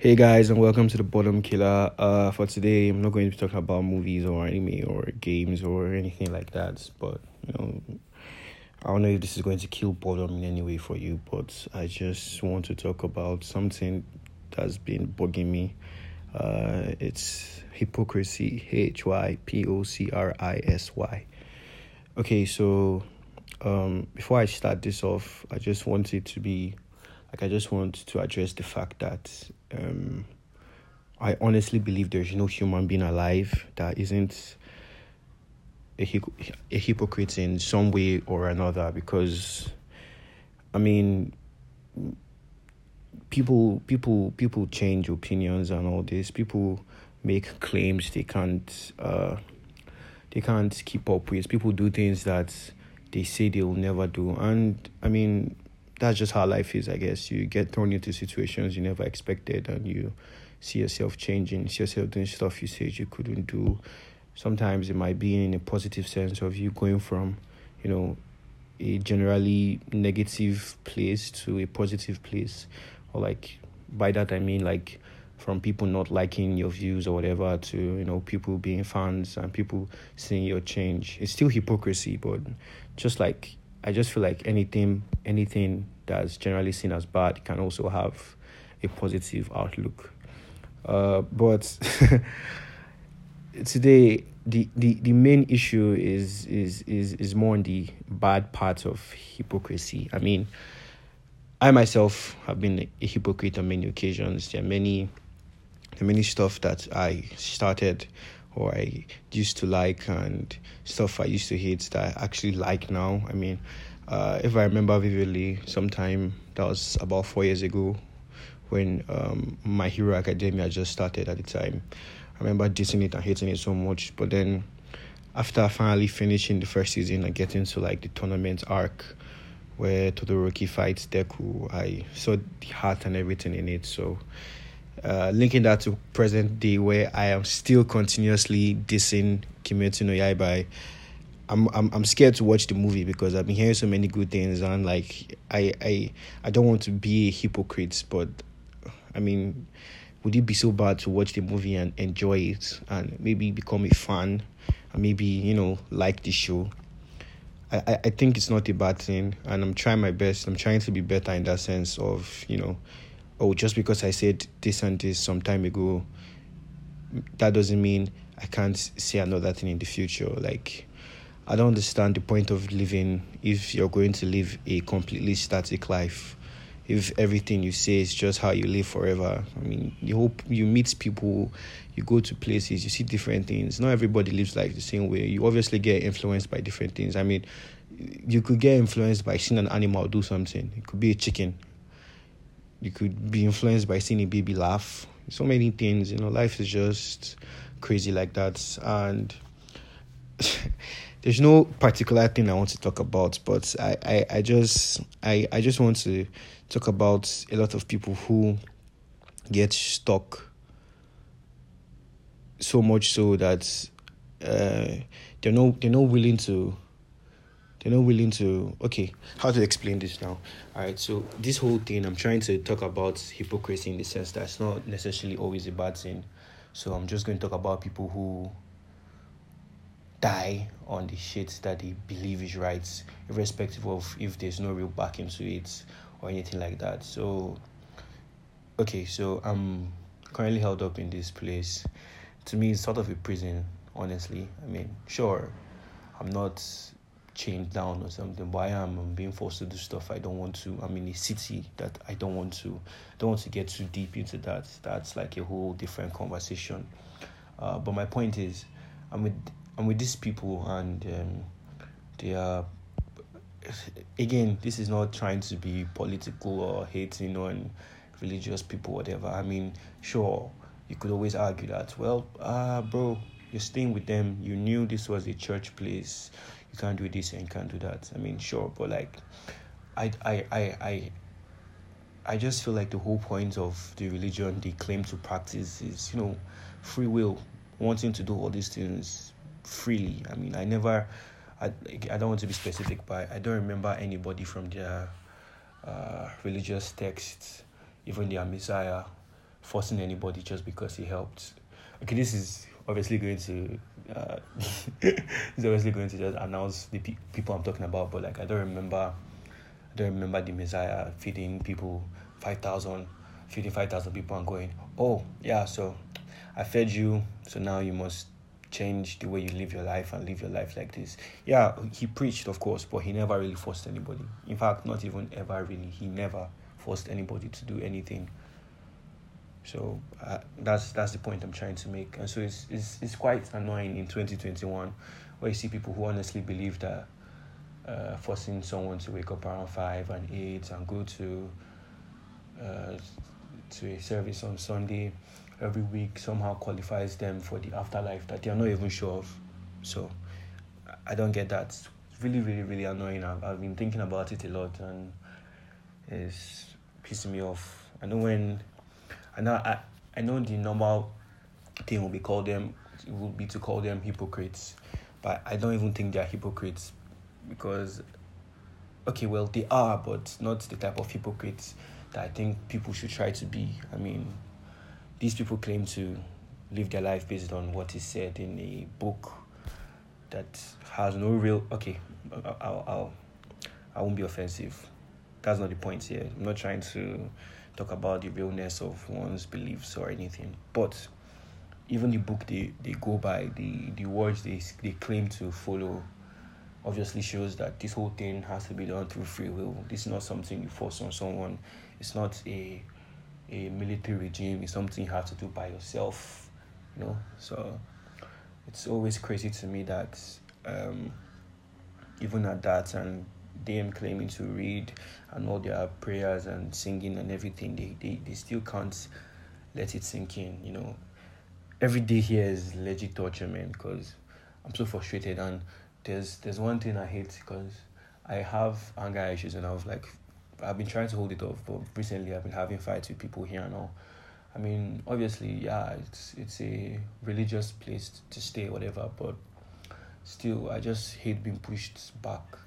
Hey guys, and welcome to the Boredom Killer. Uh, for today, I'm not going to be talking about movies or anime or games or anything like that. But you know, I don't know if this is going to kill boredom in any way for you. But I just want to talk about something that's been bugging me. Uh, it's hypocrisy. H Y P O C R I S Y. Okay, so um, before I start this off, I just want it to be like I just want to address the fact that um, I honestly believe there's no human being alive that isn't a, a hypocrite in some way or another because I mean people people people change opinions and all this. People make claims they can't uh, they can't keep up with. People do things that they say they'll never do. And I mean that's just how life is, I guess. You get thrown into situations you never expected and you see yourself changing, see yourself doing stuff you said you couldn't do. Sometimes it might be in a positive sense of you going from, you know, a generally negative place to a positive place. Or like by that I mean like from people not liking your views or whatever to, you know, people being fans and people seeing your change. It's still hypocrisy, but just like I just feel like anything anything that's generally seen as bad can also have a positive outlook. Uh, but today the, the, the main issue is is is is more on the bad part of hypocrisy. I mean, I myself have been a hypocrite on many occasions. There are many there are many stuff that I started or I used to like and stuff I used to hate that I actually like now. I mean, uh, if I remember vividly, sometime that was about four years ago when um, My Hero Academia just started at the time. I remember dissing it and hating it so much, but then after finally finishing the first season and getting to like the tournament arc where Todoroki fights Deku, I saw the heart and everything in it. So uh, linking that to present day where I am still continuously dissing Kimetsu no Yaiba. I'm I'm I'm scared to watch the movie because I've been hearing so many good things and like I I I don't want to be a hypocrite, but I mean, would it be so bad to watch the movie and enjoy it and maybe become a fan and maybe you know like the show? I, I think it's not a bad thing and I'm trying my best. I'm trying to be better in that sense of, you know, oh, just because I said this and this some time ago, that doesn't mean I can't say another thing in the future. Like, I don't understand the point of living if you're going to live a completely static life. If everything you say is just how you live forever, I mean, you hope you meet people, you go to places, you see different things. Not everybody lives life the same way. You obviously get influenced by different things. I mean, you could get influenced by seeing an animal do something. It could be a chicken you could be influenced by seeing a baby laugh. So many things, you know, life is just crazy like that. And there's no particular thing I want to talk about, but I, I, I just I, I just want to talk about a lot of people who get stuck so much so that uh, they're no they're not willing to they're not willing to okay how to explain this now? All right so this whole thing i'm trying to talk about hypocrisy in the sense that it's not necessarily always a bad thing. So i'm just going to talk about people who die on the shit that they believe is right irrespective of if there's no real backing to it or anything like that. So okay so i'm currently held up in this place. To me it's sort of a prison honestly. I mean sure i'm not chained down or something, am I'm being forced to do stuff I don't want to. I'm in a city that I don't want to. Don't want to get too deep into that. That's like a whole different conversation. Uh, but my point is, I'm with I'm with these people, and um, they are. Again, this is not trying to be political or hating on religious people, whatever. I mean, sure, you could always argue that. Well, uh, bro, you're staying with them. You knew this was a church place you can't do this and you can't do that. I mean, sure, but like, I, I, I, I, I just feel like the whole point of the religion they claim to practice is, you know, free will, wanting to do all these things freely. I mean, I never, I, I don't want to be specific, but I don't remember anybody from their uh, religious texts, even their Messiah, forcing anybody just because he helped. Okay, this is obviously going to uh, it's obviously going to just announce the pe- people I'm talking about, but like I don't remember, I don't remember the Messiah feeding people five thousand, feeding five thousand people and going, oh yeah, so I fed you, so now you must change the way you live your life and live your life like this. Yeah, he preached, of course, but he never really forced anybody. In fact, not even ever really. He never forced anybody to do anything. So uh, that's that's the point I'm trying to make. And so it's, it's it's quite annoying in 2021 where you see people who honestly believe that uh, forcing someone to wake up around five and eight and go to uh, to a service on Sunday every week somehow qualifies them for the afterlife that they are not even sure of. So I don't get that. It's really, really, really annoying. I've, I've been thinking about it a lot and it's pissing me off. I know when I know I, I know the normal thing will be called them will be to call them hypocrites. But I don't even think they're hypocrites because okay, well they are, but not the type of hypocrites that I think people should try to be. I mean, these people claim to live their life based on what is said in a book that has no real okay I'll, I'll i won't be offensive that's not the point here i'm not trying to talk about the realness of one's beliefs or anything. But even the book they, they go by the the words they, they claim to follow obviously shows that this whole thing has to be done through free will. This is not something you force on someone. It's not a a military regime. It's something you have to do by yourself, you know. So it's always crazy to me that um, even at that and them claiming to read and all their prayers and singing and everything, they, they, they still can't let it sink in, you know. Every day here is legit torture, man, because I'm so frustrated and there's there's one thing I hate because I have anger issues and I was like I've been trying to hold it off, but recently I've been having fights with people here and all. I mean, obviously, yeah, it's it's a religious place to stay, whatever. But still, I just hate being pushed back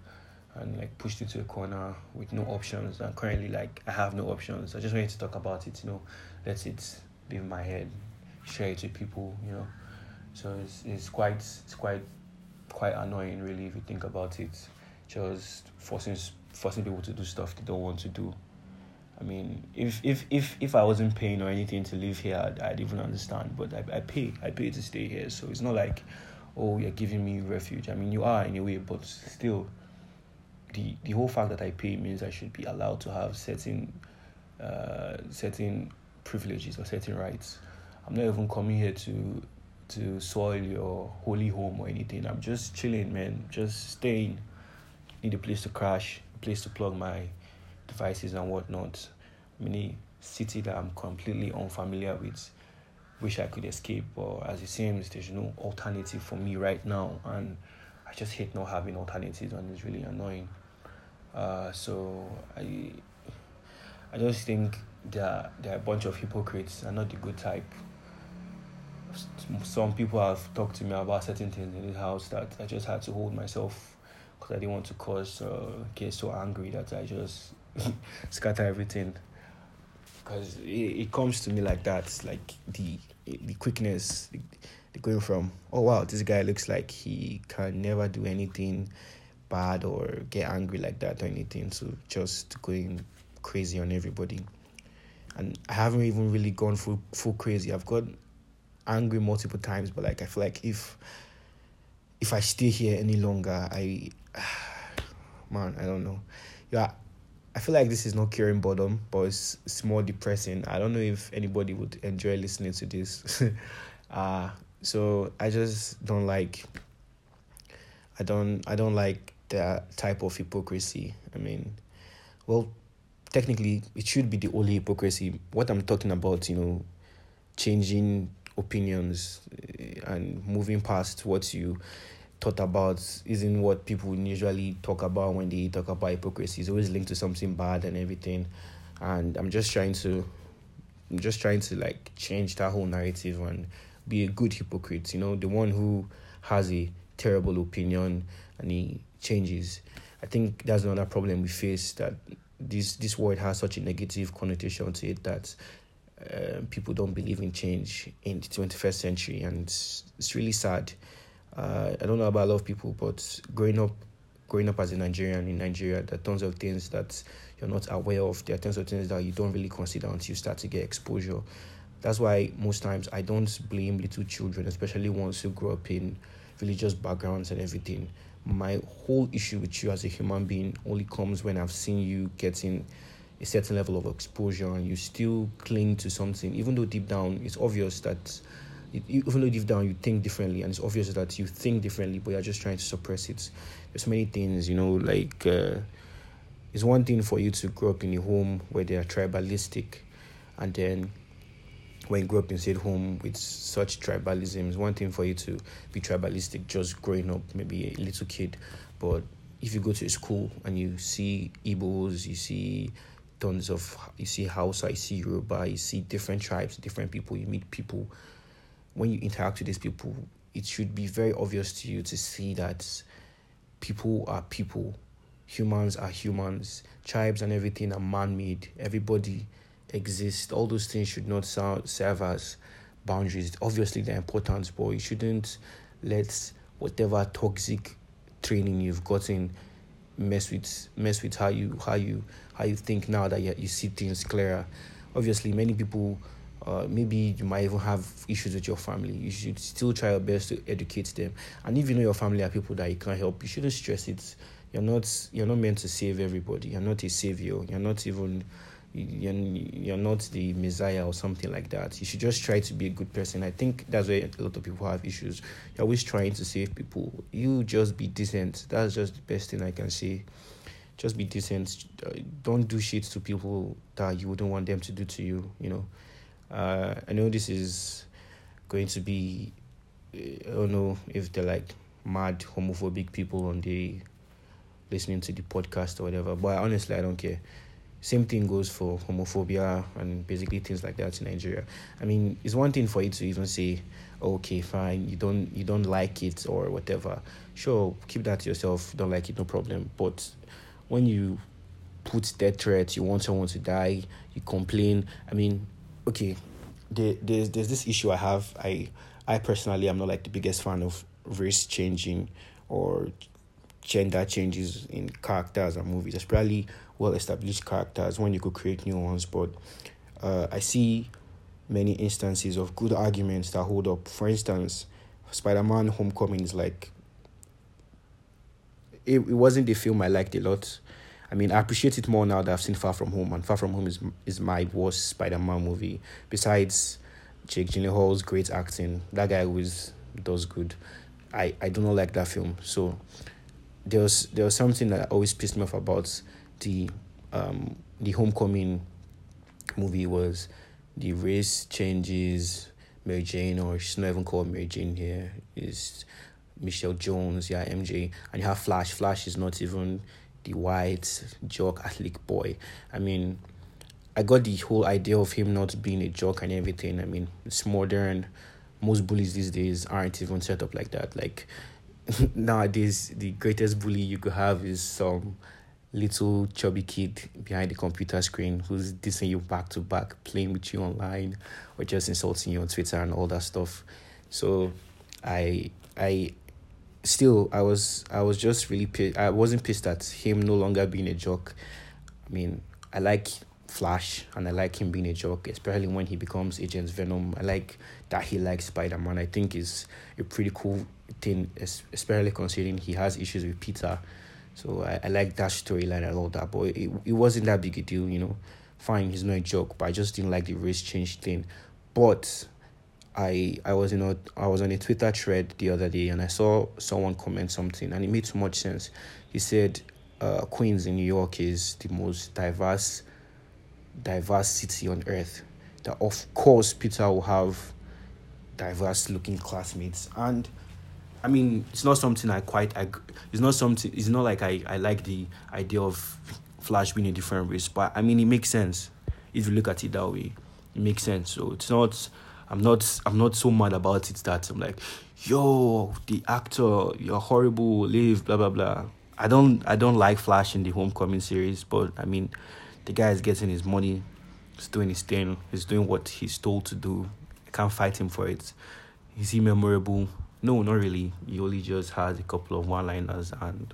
and like pushed into a corner with no options. And currently, like I have no options. I just wanted to talk about it. You know, let it be in my head, share it with people. You know, so it's it's quite it's quite quite annoying, really, if you think about it. Just forcing forcing people to do stuff they don't want to do. I mean, if if if if I wasn't paying or anything to live here, I'd, I'd even understand. But I, I pay, I pay to stay here, so it's not like, oh, you're giving me refuge. I mean, you are in a way, but still, the the whole fact that I pay means I should be allowed to have certain, uh, certain privileges or certain rights. I'm not even coming here to to soil your holy home or anything. I'm just chilling, man. Just staying. Need a place to crash a place to plug my devices and whatnot. Mini city that I'm completely unfamiliar with. Wish I could escape, but as it seems, there's no alternative for me right now, and I just hate not having alternatives, and it's really annoying. Uh, so I, I just think there are a bunch of hypocrites. I'm not the good type. Some people have talked to me about certain things in this house that I just had to hold myself because I didn't want to cause uh, get so angry that I just scatter everything. Because it, it comes to me like that, like the the quickness, the, the going from oh wow, this guy looks like he can never do anything bad or get angry like that or anything, so just going crazy on everybody. And I haven't even really gone full full crazy. I've got angry multiple times, but like I feel like if if I stay here any longer, I man, I don't know. Yeah, I feel like this is not curing boredom, but it's, it's more depressing. I don't know if anybody would enjoy listening to this. uh so I just don't like I don't I don't like that type of hypocrisy. I mean, well, technically it should be the only hypocrisy. What I'm talking about, you know, changing opinions eh, and moving past what you thought about isn't what people usually talk about when they talk about hypocrisy. It's always linked to something bad and everything. And I'm just trying to I'm just trying to like change that whole narrative and be a good hypocrite, you know, the one who has a terrible opinion and he changes. I think that's another problem we face that this this word has such a negative connotation to it that uh, people don't believe in change in the 21st century, and it's, it's really sad. Uh, I don't know about a lot of people, but growing up, growing up as a Nigerian in Nigeria, there are tons of things that you're not aware of. There are tons of things that you don't really consider until you start to get exposure. That's why most times I don't blame little children, especially ones who grow up in religious backgrounds and everything. My whole issue with you as a human being only comes when I've seen you getting a certain level of exposure and you still cling to something, even though deep down it's obvious that, even though deep down you think differently and it's obvious that you think differently, but you're just trying to suppress it. There's many things, you know, like uh, it's one thing for you to grow up in a home where they are tribalistic and then when you grow up in said home with such tribalism, it's one thing for you to be tribalistic just growing up, maybe a little kid. But if you go to a school and you see Igbos, you see tons of, you see Hausa, you see Yoruba, you see different tribes, different people, you meet people. When you interact with these people, it should be very obvious to you to see that people are people, humans are humans, tribes and everything are man made. Everybody exist. All those things should not serve as boundaries. Obviously, they're important, but you shouldn't let whatever toxic training you've gotten mess with mess with how you how you how you think now that you, you see things clearer. Obviously, many people. Uh, maybe you might even have issues with your family. You should still try your best to educate them. And if you know your family are people that you can't help, you shouldn't stress it. You're not you're not meant to save everybody. You're not a savior. You're not even you're, you're not the messiah or something like that. You should just try to be a good person. I think that's where a lot of people have issues. You're always trying to save people. You just be decent. That's just the best thing i can say. Just be decent. Don't do shit to people that you wouldn't want them to do to you you know. Uh, i know this is going to be i don't know if they're like mad homophobic people on the listening to the podcast or whatever but honestly i don't care same thing goes for homophobia and basically things like that in Nigeria. I mean, it's one thing for you to even say, okay, fine, you don't you don't like it or whatever. Sure, keep that to yourself. Don't like it, no problem. But when you put death threats, you want someone to die, you complain. I mean, okay, there, there's there's this issue I have. I I personally am not like the biggest fan of race changing or gender changes in characters and movies, especially well established characters when you could create new ones. But uh, I see many instances of good arguments that hold up. For instance, Spider Man Homecoming is like, it, it wasn't the film I liked a lot. I mean, I appreciate it more now that I've seen Far From Home, and Far From Home is is my worst Spider Man movie. Besides Jake Gyllenhaal's great acting, that guy was does good. I, I do not like that film. So there was there was something that always pissed me off about the um the homecoming movie was the race changes Mary Jane or she's not even called Mary Jane here is Michelle Jones, yeah, MJ, and you have Flash. Flash is not even the white jock athletic boy. I mean, I got the whole idea of him not being a jock and everything. I mean, it's modern. Most bullies these days aren't even set up like that. Like nowadays the greatest bully you could have is some little chubby kid behind the computer screen who's dissing you back to back, playing with you online, or just insulting you on Twitter and all that stuff. So, I I still I was I was just really pissed. I wasn't pissed at him no longer being a joke. I mean, I like Flash and I like him being a joke, especially when he becomes Agent Venom. I like that he likes Spider Man. I think is a pretty cool thing, especially considering he has issues with Peter. So I, I like that storyline and all that, but it, it wasn't that big a deal, you know. Fine, he's not a joke, but I just didn't like the race change thing. But I I was in a I was on a Twitter thread the other day and I saw someone comment something and it made so much sense. He said uh, Queens in New York is the most diverse diverse city on earth. That of course Peter will have diverse looking classmates and I mean, it's not something I quite. I, it's not something. It's not like I, I like the idea of Flash being a different race, but I mean, it makes sense if you look at it that way. It makes sense. So it's not. I'm not. I'm not so mad about it that I'm like, yo, the actor, you're horrible. Leave. Blah blah blah. I don't. I don't like Flash in the Homecoming series, but I mean, the guy is getting his money. He's doing his thing. He's doing what he's told to do. I can't fight him for it. Is he memorable? No, not really. He only just has a couple of one-liners and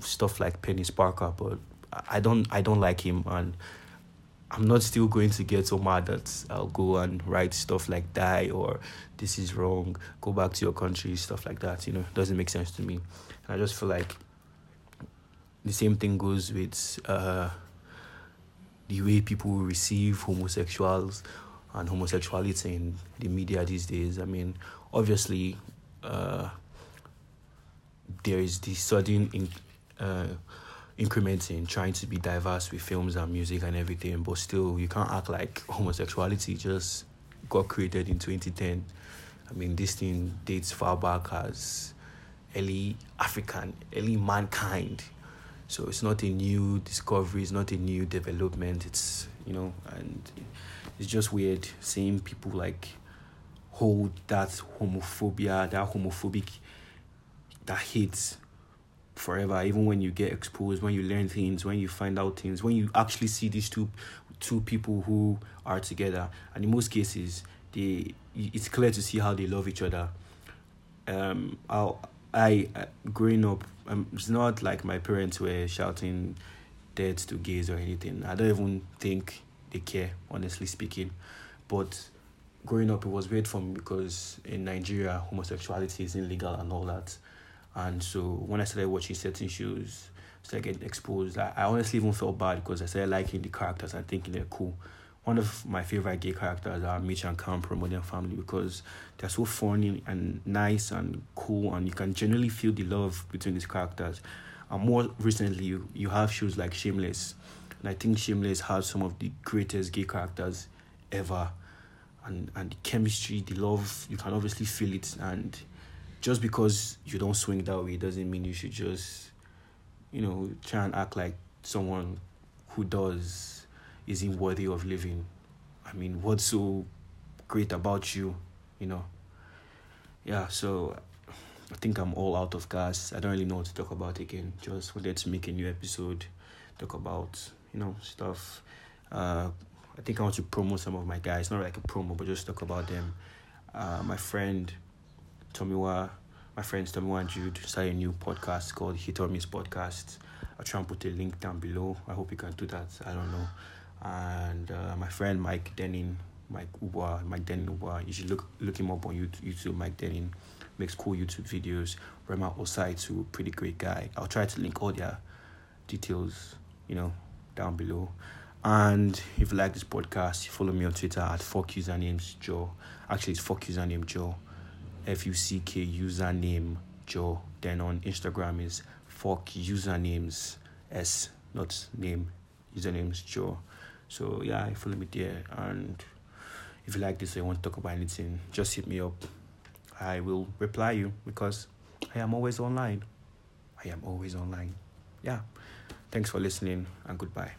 stuff like Penis Parker, but I don't I don't like him and I'm not still going to get so mad that I'll go and write stuff like die or this is wrong, go back to your country, stuff like that. You know, doesn't make sense to me. And I just feel like the same thing goes with uh, the way people receive homosexuals and homosexuality in the media these days. I mean, obviously, uh, there is this sudden in, uh, increments in trying to be diverse with films and music and everything, but still, you can't act like homosexuality just got created in 2010. I mean, this thing dates far back as early African, early mankind. So it's not a new discovery, it's not a new development. It's, you know, and it's just weird seeing people like hold that homophobia, that homophobic, that hate forever. Even when you get exposed when you learn things when you find out things when you actually see these two two people who are together. And in most cases they it's clear to see how they love each other. Um i i growing up um, it's not like my parents were shouting dead to gays or anything. I don't even think they care honestly speaking. But growing up it was weird for me because in nigeria homosexuality is illegal and all that and so when I started watching certain shows, started getting exposed, I, I honestly even felt bad because I started liking the characters and thinking they're cool. One of my favorite gay characters are Mitch and Cam from Modern Family because they're so funny and nice and cool, and you can genuinely feel the love between these characters. And more recently, you, you have shows like Shameless, and I think Shameless has some of the greatest gay characters ever. And, and the chemistry, the love, you can obviously feel it, and just because you don't swing that way doesn't mean you should just, you know, try and act like someone who does isn't worthy of living. I mean, what's so great about you, you know? Yeah, so I think I'm all out of gas. I don't really know what to talk about again. Just wanted to make a new episode, talk about, you know, stuff. Uh, I think I want to promote some of my guys, not like a promo, but just talk about them. Uh, my friend Tomiwa, my friends Tomiwa and Jude started a new podcast called Hit or Miss Podcast. I'll try and put a link down below. I hope you can do that. I don't know. And uh, my friend Mike Denning, Mike Uba, Mike Denning Uba, you should look look him up on YouTube. Mike Denning makes cool YouTube videos. Rhema Ossai too, pretty great guy. I'll try to link all their details, you know, down below. And if you like this podcast, follow me on Twitter at fuck usernames Joe. Actually, it's fuck username Joe. F U C K username Joe. Then on Instagram is fuck usernames S, not name, usernames Joe. So yeah, follow me there. And if you like this or you want to talk about anything, just hit me up. I will reply you because I am always online. I am always online. Yeah. Thanks for listening and goodbye.